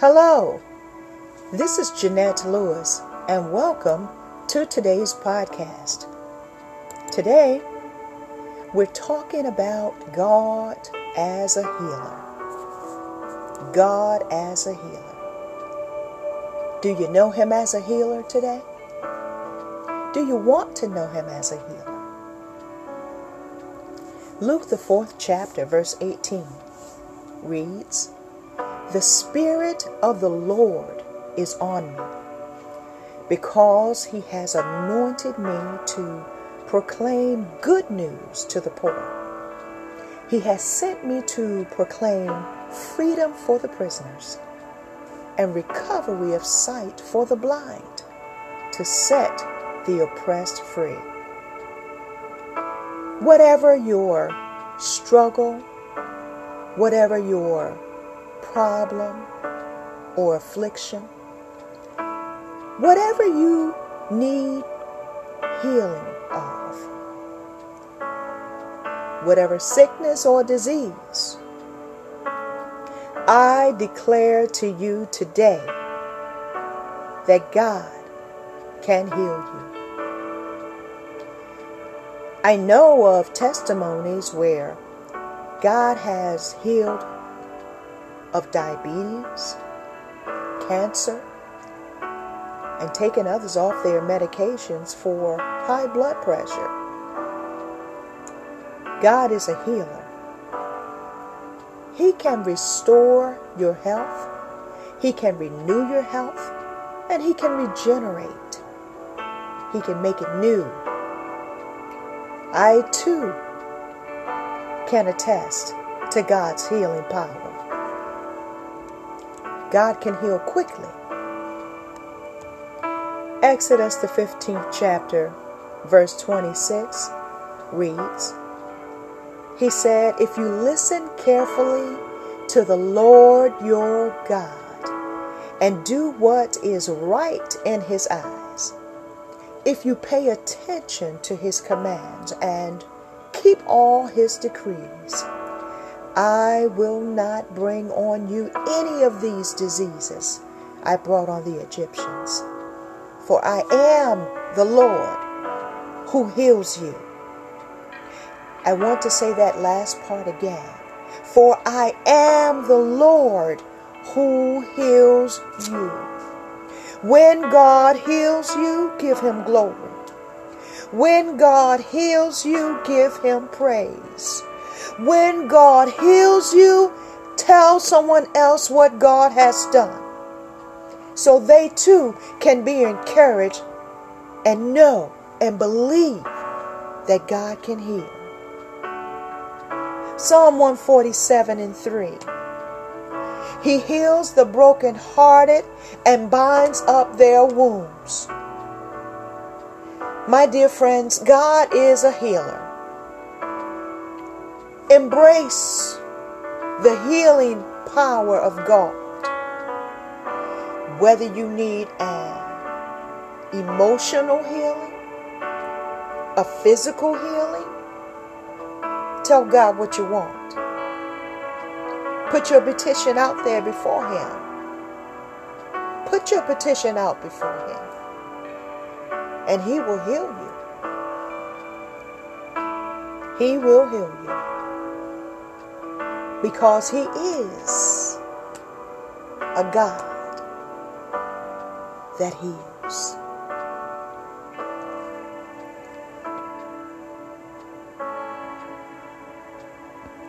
Hello, this is Jeanette Lewis, and welcome to today's podcast. Today, we're talking about God as a healer. God as a healer. Do you know Him as a healer today? Do you want to know Him as a healer? Luke, the fourth chapter, verse 18 reads, The Spirit of the Lord is on me, because He has anointed me to proclaim good news to the poor. He has sent me to proclaim freedom for the prisoners and recovery of sight for the blind, to set the oppressed free. Whatever your struggle, whatever your problem or affliction, whatever you need healing of, whatever sickness or disease, I declare to you today that God can heal you. I know of testimonies where God has healed of diabetes, cancer, and taking others off their medications for high blood pressure. God is a healer. He can restore your health, He can renew your health, and He can regenerate. He can make it new I too can attest to God's healing power. God can heal quickly. Exodus, the 15th chapter, verse 26 reads He said, If you listen carefully to the Lord your God and do what is right in his eyes, if you pay attention to his commands and keep all his decrees, I will not bring on you any of these diseases I brought on the Egyptians. For I am the Lord who heals you. I want to say that last part again. For I am the Lord who heals you. When God heals you, give him glory. When God heals you, give him praise. When God heals you, tell someone else what God has done. So they too can be encouraged and know and believe that God can heal. Psalm 147 and 3. He heals the brokenhearted and binds up their wounds. My dear friends, God is a healer. Embrace the healing power of God. Whether you need an emotional healing, a physical healing, tell God what you want. Put your petition out there before Him. Put your petition out before Him. And He will heal you. He will heal you. Because He is a God that heals.